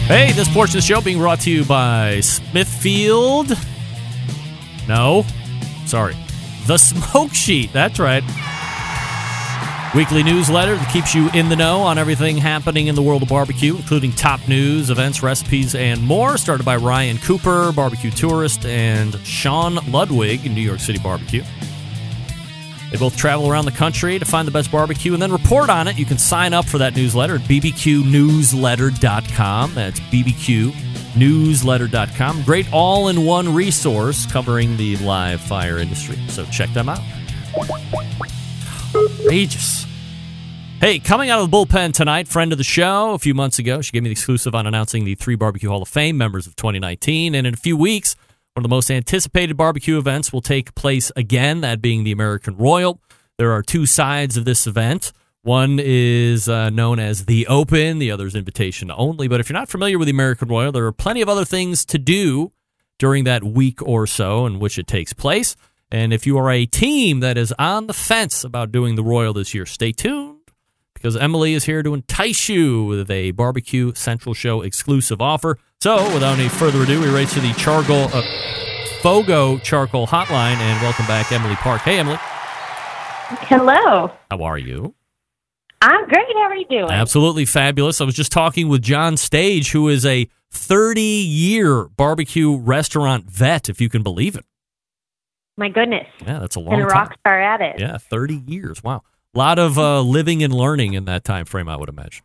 Speaker 10: Hey, this portion of the show being brought to you by Smithfield. No, sorry. The Smoke Sheet. That's right. Weekly newsletter that keeps you in the know on everything happening in the world of barbecue, including top news, events, recipes, and more. Started by Ryan Cooper, barbecue tourist, and Sean Ludwig New York City Barbecue. They both travel around the country to find the best barbecue and then report on it. You can sign up for that newsletter at bbqnewsletter.com. That's bbqnewsletter.com. Great all in one resource covering the live fire industry. So check them out. Outrageous. Hey, coming out of the bullpen tonight, friend of the show a few months ago, she gave me the exclusive on announcing the three Barbecue Hall of Fame members of 2019. And in a few weeks, one of the most anticipated barbecue events will take place again, that being the American Royal. There are two sides of this event. One is uh, known as the Open, the other is invitation only. But if you're not familiar with the American Royal, there are plenty of other things to do during that week or so in which it takes place. And if you are a team that is on the fence about doing the Royal this year, stay tuned because Emily is here to entice you with a Barbecue Central Show exclusive offer. So, without any further ado, we race to the Charcoal uh, Fogo Charcoal Hotline and welcome back Emily Park. Hey, Emily.
Speaker 12: Hello.
Speaker 10: How are you?
Speaker 12: I'm great. How are you doing?
Speaker 10: Absolutely fabulous. I was just talking with John Stage, who is a 30 year barbecue restaurant vet, if you can believe it.
Speaker 12: My goodness.
Speaker 10: Yeah, that's a long
Speaker 12: and a
Speaker 10: time.
Speaker 12: rock star at it.
Speaker 10: Yeah, 30 years. Wow. A lot of uh, living and learning in that time frame, I would imagine.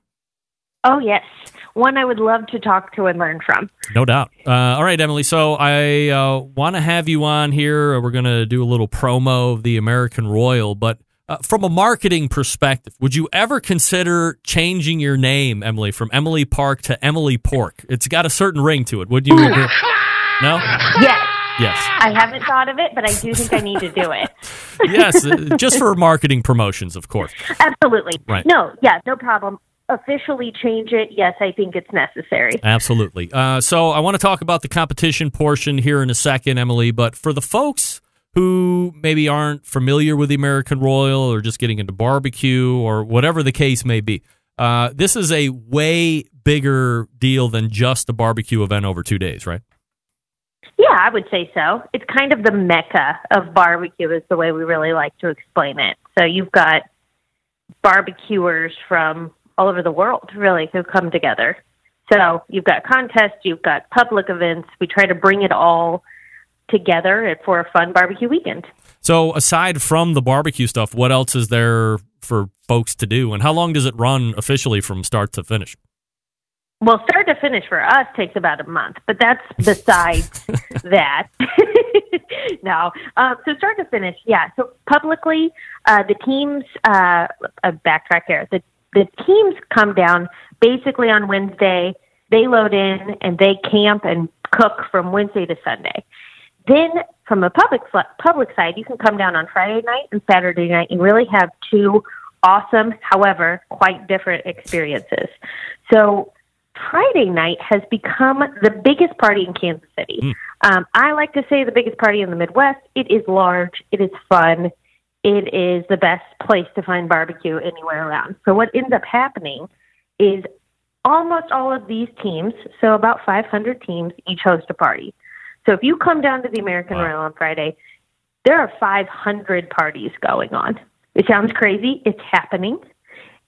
Speaker 12: Oh, yes. One I would love to talk to and learn from.
Speaker 10: No doubt. Uh, all right, Emily. So I uh, want to have you on here. We're going to do a little promo of the American Royal, but uh, from a marketing perspective, would you ever consider changing your name, Emily, from Emily Park to Emily Pork? It's got a certain ring to it. Would you? agree? no.
Speaker 12: Yes.
Speaker 10: Yes.
Speaker 12: I haven't thought of it, but I do think I need to do it.
Speaker 10: yes, uh, just for marketing promotions, of course.
Speaker 12: Absolutely.
Speaker 10: Right.
Speaker 12: No, yeah, no problem. Officially change it. Yes, I think it's necessary.
Speaker 10: Absolutely. Uh, so I want to talk about the competition portion here in a second, Emily. But for the folks who maybe aren't familiar with the American Royal or just getting into barbecue or whatever the case may be, uh, this is a way bigger deal than just a barbecue event over two days, right?
Speaker 12: Yeah, I would say so. It's kind of the mecca of barbecue, is the way we really like to explain it. So you've got barbecuers from all over the world, really, who come together. So you've got contests, you've got public events. We try to bring it all together for a fun barbecue weekend.
Speaker 10: So, aside from the barbecue stuff, what else is there for folks to do? And how long does it run officially from start to finish?
Speaker 12: Well, start to finish for us takes about a month, but that's besides that. no, uh, so start to finish, yeah. So publicly, uh, the teams uh, uh, backtrack here. The the teams come down basically on Wednesday. They load in and they camp and cook from Wednesday to Sunday. Then, from a public public side, you can come down on Friday night and Saturday night and really have two awesome, however, quite different experiences. So Friday night has become the biggest party in Kansas City.
Speaker 10: Mm.
Speaker 12: Um, I like to say the biggest party in the Midwest. It is large. It is fun. It is the best place to find barbecue anywhere around. So what ends up happening is almost all of these teams, so about 500 teams, each host a party. So if you come down to the American
Speaker 10: Wow.
Speaker 12: Royal on Friday, there are 500 parties going on. It sounds crazy. It's happening.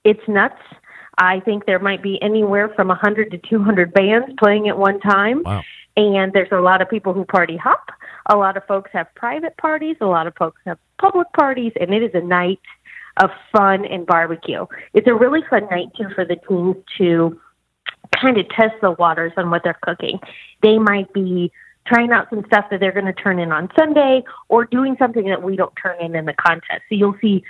Speaker 12: It's nuts. I think there might be anywhere from 100 to 200 bands playing at one time.
Speaker 10: Wow.
Speaker 12: And there's a lot of people who party hop. A lot of folks have private parties. A lot of folks have public parties. And it is a night of fun and barbecue. It's a really fun night, too, for the teams to kind of test the waters on what they're cooking. They might be trying out some stuff that they're going to turn in on Sunday or doing something that we don't turn in in the contest. So you'll see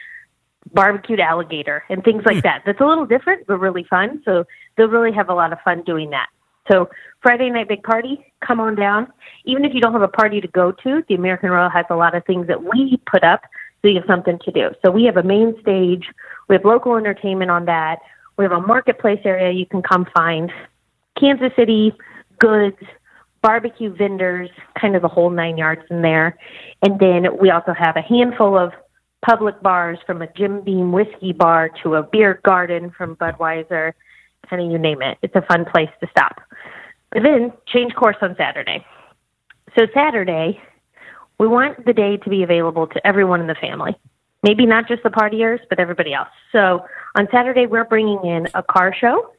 Speaker 12: barbecued alligator and things like hmm. that. That's a little different, but really fun. So they'll really have a lot of fun doing that. So Friday night big party, come on down. Even if you don't have a party to go to, the American Royal has a lot of things that we put up so you have something to do. So we have a main stage, we have local entertainment on that. We have a marketplace area you can come find. Kansas City goods, barbecue vendors, kind of the whole nine yards in there. And then we also have a handful of public bars from a Jim Beam whiskey bar to a beer garden from Budweiser, kind of you name it. It's a fun place to stop. But then change course on Saturday. So Saturday, we want the day to be available to everyone in the family. Maybe not just the partiers, but everybody else. So on Saturday, we're bringing in a car show.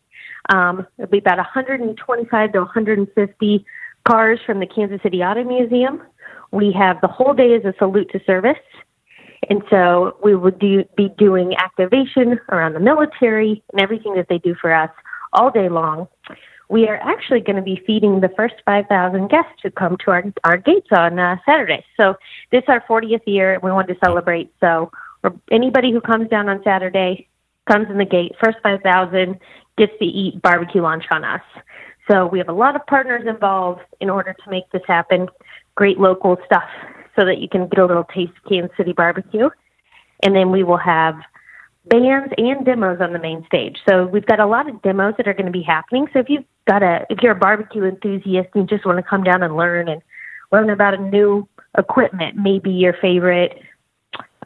Speaker 12: Um, it'll be about 125 to 150 cars from the Kansas City Auto Museum. We have the whole day as a salute to service. And so we would do, be doing activation around the military and everything that they do for us all day long. We are actually going to be feeding the first 5,000 guests who come to our, our gates on uh, Saturday. So this is our 40th year, and we wanted to celebrate. So anybody who comes down on Saturday, comes in the gate, first 5,000 gets to eat barbecue lunch on us. So we have a lot of partners involved in order to make this happen. Great local stuff so that you can get a little taste of Kansas City barbecue. And then we will have bands and demos on the main stage. So we've got a lot of demos that are going to be happening. So if you've got a if you're a barbecue enthusiast and you just want to come down and learn and learn about a new equipment, maybe your favorite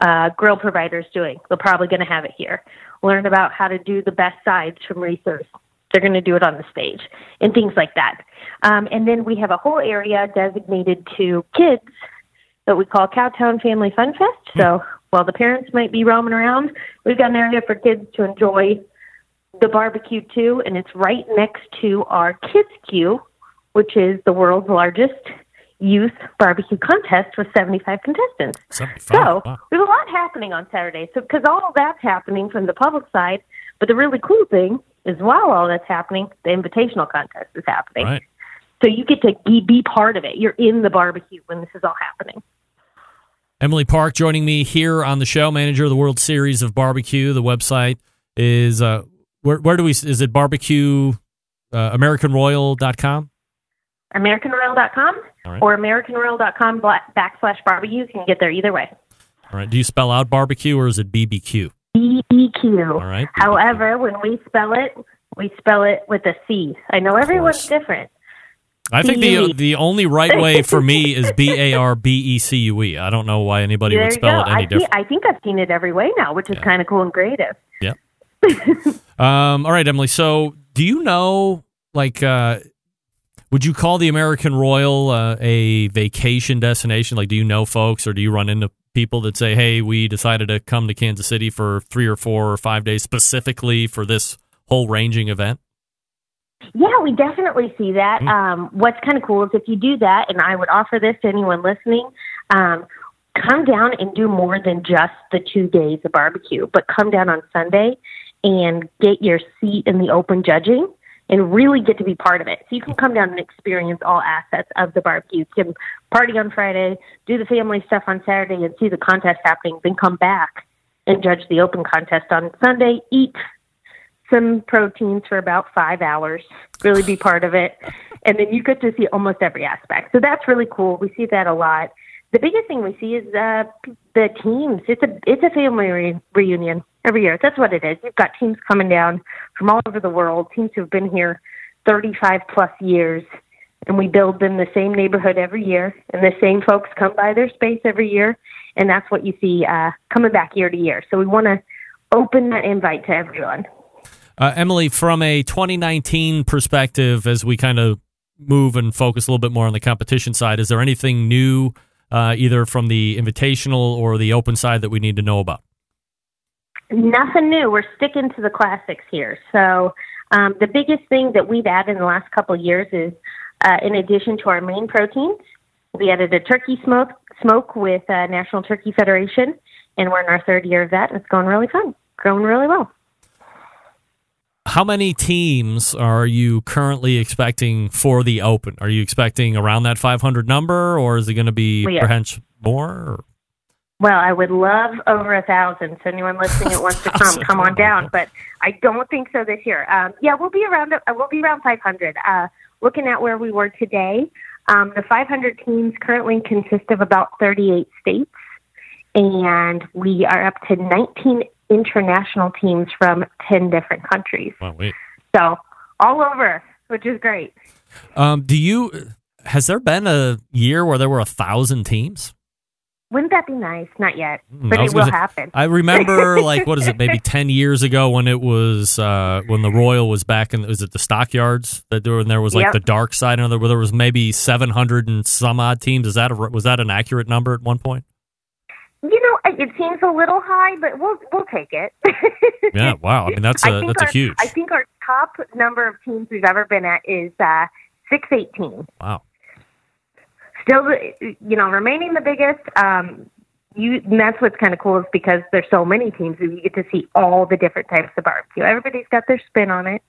Speaker 12: uh, grill provider's doing, they're probably going to have it here. Learn about how to do the best sides from Reese's. They're going to do it on the stage and things like that. Um, and then we have a whole area designated to kids that we call Cowtown Family Fun Fest. So hmm. while the parents might be roaming around, we've got an area for kids to enjoy the barbecue too, and it's right next to our Kids Queue, which is the world's largest youth barbecue contest with 75 contestants.
Speaker 10: 75.
Speaker 12: So
Speaker 10: Wow.
Speaker 12: we have a lot happening on Saturday. So because all of that's happening from the public side, but the really cool thing is while all that's happening, the invitational contest is happening.
Speaker 10: Right.
Speaker 12: So you get to be, be part of it. You're in the barbecue when this is all happening.
Speaker 10: Emily Park joining me here on the show, manager of the World Series of Barbecue. The website is uh, where, where do we is it barbecue uh, AmericanRoyal.com?
Speaker 12: AmericanRoyal.com
Speaker 10: All right.
Speaker 12: or AmericanRoyal.com backslash barbecue. You can get there either way.
Speaker 10: All right. Do you spell out barbecue or is it BBQ?
Speaker 12: BBQ.
Speaker 10: All right.
Speaker 12: However, when we spell it, we spell it with a C. I know everyone's different.
Speaker 10: I think the the only right way for me is B A R B E C U E. I don't know why anybody
Speaker 12: there
Speaker 10: would spell it any
Speaker 12: I, see,
Speaker 10: different.
Speaker 12: I think I've seen it every way now, which is kind of cool and creative.
Speaker 10: Yep. um, all right, Emily. So, do you know, like, uh, would you call the American Royal uh, a vacation destination? Like, do you know folks, or do you run into people that say, "Hey, we decided to come to Kansas City for three or four or five days specifically for this whole ranging event"?
Speaker 12: Yeah, we definitely see that. Um, what's kind of cool is if you do that, and I would offer this to anyone listening, um, come down and do more than just the two days of barbecue, but come down on Sunday and get your seat in the open judging and really get to be part of it. So you can come down and experience all assets of the barbecue. You can party on Friday, do the family stuff on Saturday, and see the contest happening, then come back and judge the open contest on Sunday, eat some proteins for about five hours, really be part of it. And then you get to see almost every aspect. So that's really cool. We see that a lot. The biggest thing we see is uh, the teams. It's a it's a family re- reunion every year. That's what it is. You've got teams coming down from all over the world. Teams who've been here 35 plus years, and we build them the same neighborhood every year, and the same folks come by their space every year, and that's what you see uh, coming back year to year. So we want to open that invite to everyone.
Speaker 10: Uh, Emily, from a 2019 perspective, as we kind of move and focus a little bit more on the competition side, is there anything new, uh, either from the invitational or the open side, that we need to know about?
Speaker 12: Nothing new. We're sticking to the classics here. So um, the biggest thing that we've added in the last couple of years is, uh, in addition to our main proteins, we added a turkey smoke smoke with uh, National Turkey Federation, and we're in our third year of that. It's going really fun, growing really well.
Speaker 10: How many teams are you currently expecting for the Open? Are you expecting around that 500 number, or is it going to be perhaps more? Or?
Speaker 12: Well, I would love over a thousand. So anyone listening that wants to come, come on down. But I don't think so this year. Um, yeah, we'll be around. Uh, we'll be around 500. Uh, looking at where we were today, um, the 500 teams currently consist of about 38 states, and we are up to 19 international teams from 10 different countries.
Speaker 10: Wow, wait.
Speaker 12: So all over, which is great.
Speaker 10: Um, do you? Has there been a year where there were a thousand teams?
Speaker 12: Wouldn't that be nice? Not yet,
Speaker 10: Hmm,
Speaker 12: but it will
Speaker 10: say-
Speaker 12: happen.
Speaker 10: I remember, like, what is it? Maybe ten years ago when it was uh, when the Royal was back in. Was it the Stockyards that there? And there was like
Speaker 12: Yep.
Speaker 10: the dark side. And there, where there was maybe seven hundred and some odd teams. Is that a, was that an accurate number at one point?
Speaker 12: You know, it seems a little high, but we'll we'll take it.
Speaker 10: Yeah. Wow. I mean, that's a that's a huge.
Speaker 12: I think our top number of teams we've ever been at is uh, six eighteen.
Speaker 10: Wow.
Speaker 12: Still, the- you know, remaining the biggest. Um, you and that's what's kind of cool is because there's so many teams that you get to see all the different types of barbecue. Everybody's got their spin on it,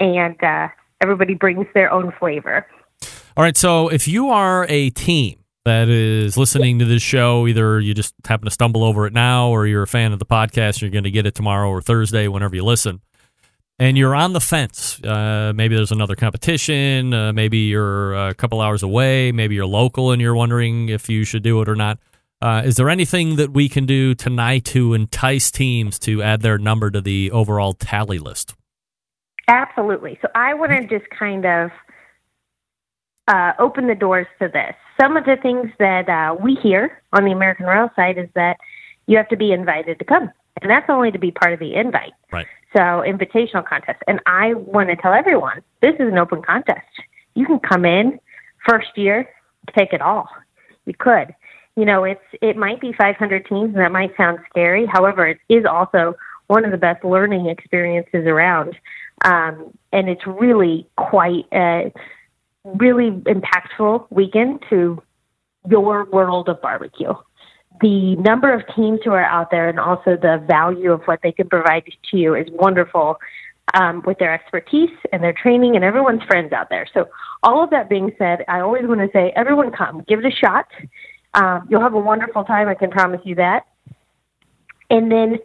Speaker 12: and uh, everybody brings their own flavor.
Speaker 10: All right. So if you are a team that is listening to this show, either you just happen to stumble over it now, or you're a fan of the podcast, you're going to get it tomorrow or Thursday, whenever you listen. And you're on the fence. Uh, maybe there's another competition. Uh, maybe you're a couple hours away. Maybe you're local and you're wondering if you should do it or not. Uh, is there anything that we can do tonight to entice teams to add their number to the overall tally list?
Speaker 12: Absolutely. So I want to just kind of uh, open the doors to this. Some of the things that uh, we hear on the American Royal side is that you have to be invited to come, and that's only to be part of the invite.
Speaker 10: Right.
Speaker 12: So invitational contest, and I want to tell everyone this is an open contest. You can come in first year, take it all. You could. You know, it's it might be 500 teams, and that might sound scary. However, it is also one of the best learning experiences around, um, and it's really quite a really impactful weekend to your world of barbecue. The number of teams who are out there, and also the value of what they can provide to you, is wonderful. um, with their expertise and their training, and everyone's friends out there. So, all of that being said, I always want to say, everyone come, give it a shot. Um, you'll have a wonderful time. I can promise you that. And then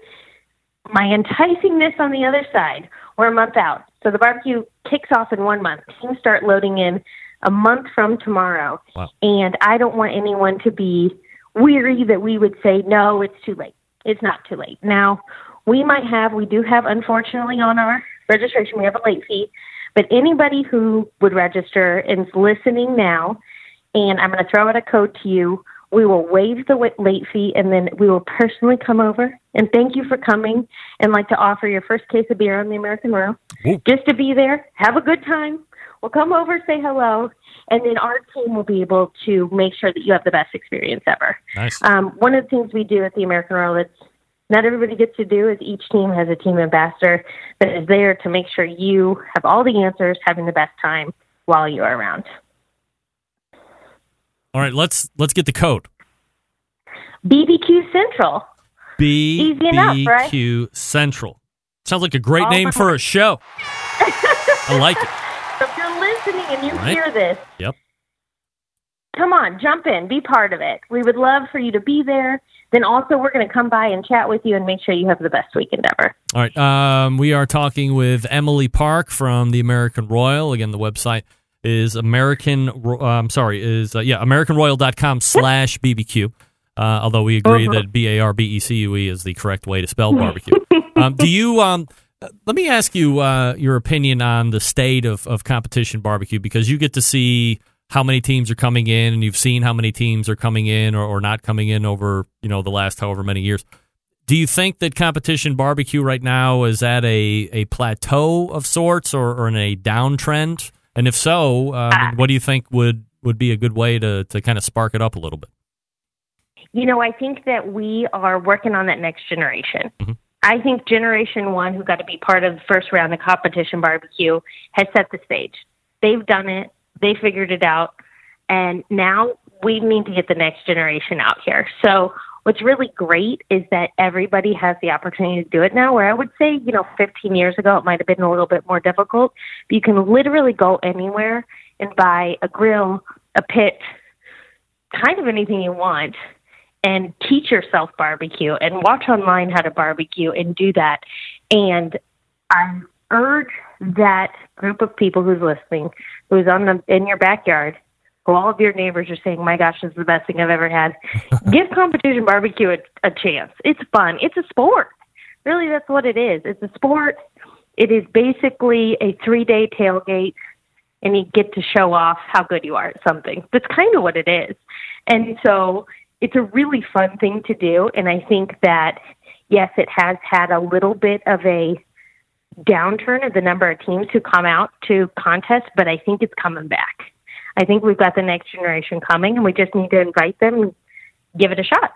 Speaker 12: my enticingness on the other side, we're a month out. So the barbecue kicks off in one month. Teams start loading in a month from tomorrow.
Speaker 10: Wow.
Speaker 12: And I don't want anyone to be weary that we would say, no, it's too late. It's not too late. Now, we might have, we do have, unfortunately, on our registration, we have a late fee. But anybody who would register and is listening now, and I'm going to throw out a code to you, we will waive the late fee and then we will personally come over and thank you for coming and like to offer your first case of beer on the American Royal. Just to be there, have a good time. We'll come over, say hello, and then our team will be able to make sure that you have the best experience ever.
Speaker 10: Nice.
Speaker 12: Um, one of the things we do at the American Royal that's not everybody gets to do is each team has a team ambassador that is there to make sure you have all the answers, having the best time while you are around.
Speaker 10: All right, let's let's get the code.
Speaker 12: BBQ Central.
Speaker 10: BBQ
Speaker 12: Easy enough, right?
Speaker 10: Central. Sounds like a great
Speaker 12: All
Speaker 10: name
Speaker 12: right.
Speaker 10: for a show. I like it.
Speaker 12: So if you're listening and you
Speaker 10: Right.
Speaker 12: hear this,
Speaker 10: Yep.
Speaker 12: come on, jump in, be part of it. We would love for you to be there. Then also, we're going to come by and chat with you and make sure you have the best weekend ever.
Speaker 10: All right. Um, we are talking with Emily Park from the American Royal. Again, the website is American. I'm sorry, is uh, yeah AmericanRoyal.com slash BBQ. Uh, although we agree
Speaker 12: Uh-huh.
Speaker 10: that B A R B E C U E is the correct way to spell barbecue. um, do you? Um, uh, let me ask you uh, your opinion on the state of, of competition barbecue because you get to see how many teams are coming in and you've seen how many teams are coming in or, or not coming in over you know the last however many years. Do you think that competition barbecue right now is at a, a plateau of sorts or, or in a downtrend? And if so, um, what do you think would, would be a good way to, to kind of spark it up a little bit?
Speaker 12: You know, I think that we are working on that next generation. I think Generation One, who got to be part of the first round of competition barbecue, has set the stage. They've done it, they figured it out, and now we need to get the next generation out here. So, what's really great is that everybody has the opportunity to do it now. Where I would say, you know, 15 years ago, it might have been a little bit more difficult. But you can literally go anywhere and buy a grill, a pit, kind of anything you want and teach yourself barbecue and watch online how to barbecue and do that. And I urge that group of people who's listening, who's on the in your backyard, all of your neighbors are saying, "My gosh, this is the best thing I've ever had." Give competition barbecue a, a chance. It's fun. It's a sport. Really, that's what it is. It's a sport. It is basically a three-day tailgate and you get to show off how good you are at something. That's kind of what it is. And so it's a really fun thing to do. And I think that, yes, it has had a little bit of a downturn of the number of teams who come out to contests, but I think it's coming back. I think we've got the next generation coming, and we just need to invite them and give it a shot.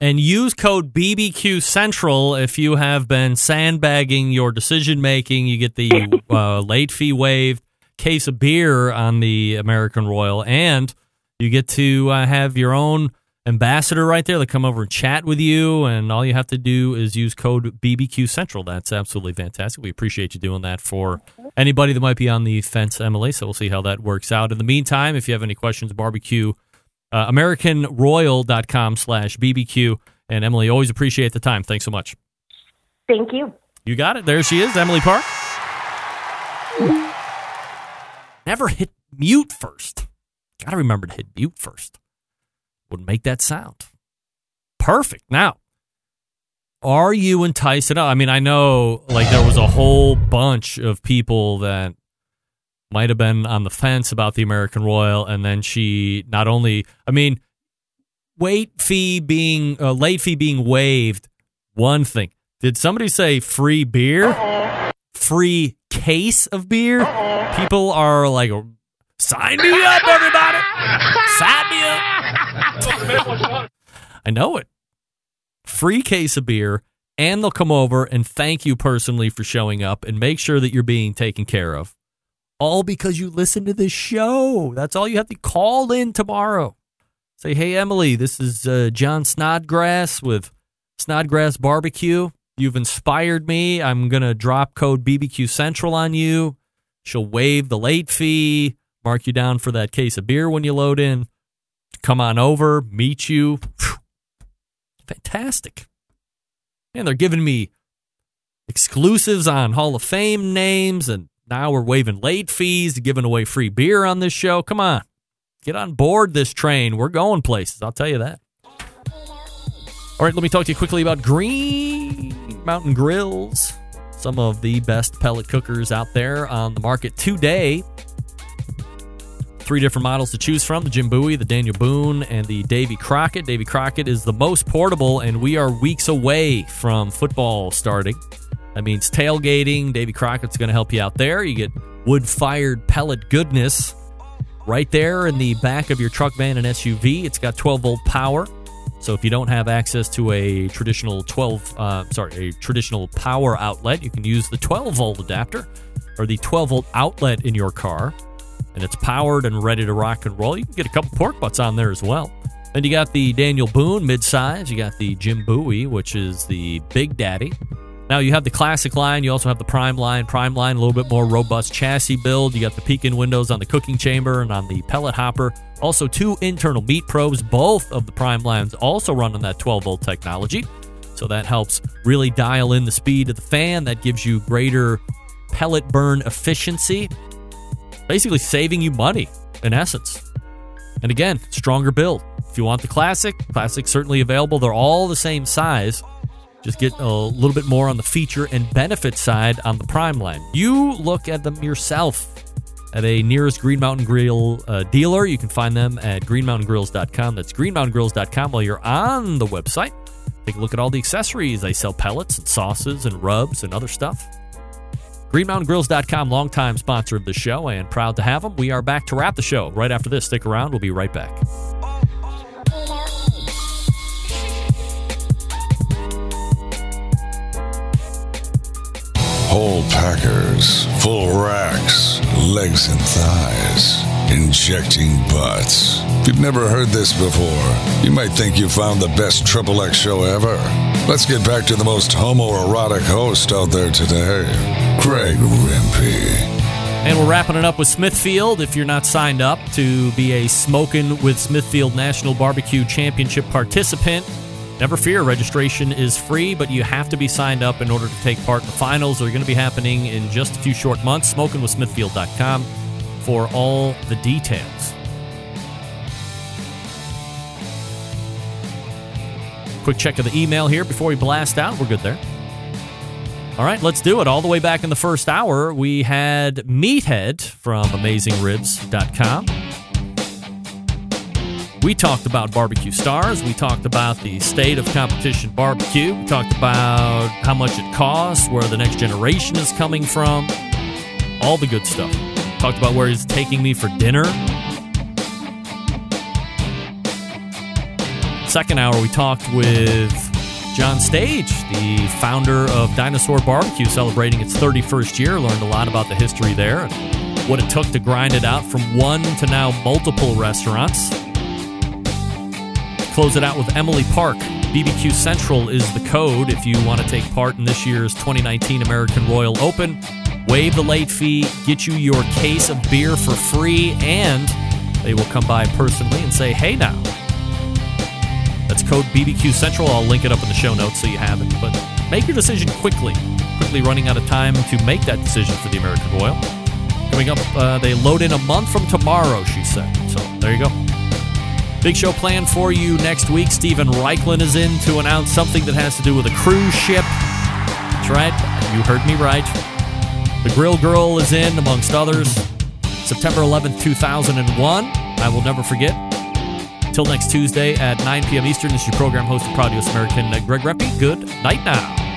Speaker 10: And use code BBQ Central if you have been sandbagging your decision making. You get the uh, late fee waived, case of beer on the American Royal, and you get to uh, have your own ambassador right there that come over and chat with you. And all you have to do is use code BBQ Central. That's absolutely fantastic. We appreciate you doing that for anybody that might be on the fence, Emily. So we'll see how that works out. In the meantime, if you have any questions, barbecue uh, AmericanRoyal.com slash BBQ. And Emily, always appreciate the time. Thanks so much.
Speaker 12: Thank you.
Speaker 10: You got it. There she is, Emily Park. Never hit mute first. Got to remember to hit mute first. Would make that sound. Perfect. Now, are you enticed enough? I mean, I know like there was a whole bunch of people that might have been on the fence about the American Royal, and then she not only, I mean, wait fee being uh, late fee being waived. One thing. Did somebody say free beer? Free case of beer? People are like, sign me up, everybody! Sign me up! I know it. Free case of beer, and they'll come over and thank you personally for showing up and make sure that you're being taken care of. All because you listen to this show. That's all you have to call in tomorrow. Say, hey, Emily, this is uh, John Snodgrass with Snodgrass Barbecue. You've inspired me. I'm going to drop code BBQ Central on you. She'll waive the late fee, mark you down for that case of beer when you load in. Come on over, meet you. Fantastic. And they're giving me exclusives on Hall of Fame names, and now we're waiving late fees, giving away free beer on this show. Come on, get on board this train. We're going places, I'll tell you that. All right, let me talk to you quickly about Green Mountain Grills. Some of the best pellet cookers out there on the market today. Three different models to choose from the Jim Bowie, the Daniel Boone, and the Davy Crockett. Davy Crockett is the most portable, and we are weeks away from football starting. That means tailgating. Davy Crockett's going to help you out there. You get wood fired pellet goodness right there in the back of your truck, van, and SUV. It's got 12 volt power. So if you don't have access to a traditional 12, uh, sorry, a traditional power outlet, you can use the 12 volt adapter or the 12 volt outlet in your car, and it's powered and ready to rock and roll. You can get a couple pork butts on there as well. Then you got the Daniel Boone midsize. You got the Jim Bowie, which is the Big Daddy. Now you have the classic line. You also have the prime line. Prime line, a little bit more robust chassis build. You got the Pekin windows on the cooking chamber and on the pellet hopper. Also, two internal meat probes. Both of the prime lines also run on that 12 volt technology. So that helps really dial in the speed of the fan. That gives you greater pellet burn efficiency, basically saving you money in essence. And again, stronger build. If you want the classic, classic certainly available. They're all the same size. Just get a little bit more on the feature and benefit side on the Prime line. You look at them yourself at a nearest Green Mountain Grill uh, dealer. You can find them at greenmountaingrills.com. That's greenmountaingrills.com while you're on the website. Take a look at all the accessories. They sell pellets and sauces and rubs and other stuff. GreenMountainGrills.com, longtime sponsor of the show, and proud to have them. We are back to wrap the show right after this. Stick around. We'll be right back.
Speaker 11: Whole packers, full racks, legs and thighs, injecting butts. If you've never heard this before, you might think you found the best Triple X show ever. Let's get back to the most homoerotic host out there today, Craig Rempe.
Speaker 10: And we're wrapping it up with Smithfield. If you're not signed up to be a Smoking with Smithfield National Barbecue Championship participant, never fear, registration is free, but you have to be signed up in order to take part in the finals. They're going to be happening in just a few short months. SmokingWithSmithfield.com for all the details. Quick check of the email here before we blast out. We're good there. All right, let's do it. All the way back in the first hour, we had Meathead from AmazingRibs.com. We talked about barbecue stars. We talked about the state of competition barbecue. We talked about how much it costs, where the next generation is coming from, all the good stuff. Talked about where he's taking me for dinner. Second hour, we talked with John Stage, the founder of Dinosaur Bar-B-Que, celebrating its 31st year. Learned a lot about the history there and what it took to grind it out from one to now multiple restaurants. Close it out with Emily Park. BBQ Central is the code if you want to take part in this year's 2019 American Royal Open. Waive the late fee, get you your case of beer for free, and they will come by personally and say, hey now. That's code BBQ Central. I'll link it up in the show notes so you have it. But make your decision quickly. Quickly running out of time to make that decision for the American Royal. Coming up, uh, they load in a month from tomorrow, she said. So there you go. Big show planned for you next week. Steven Raichlen is in to announce something that has to do with a cruise ship. That's right. You heard me right. The Grill Girl is in, amongst others. September 11th, 2001. I will never forget. Till next Tuesday at 9 p.m. Eastern, this is your program host of Proud US American, uh, Greg Rempe. Good night now.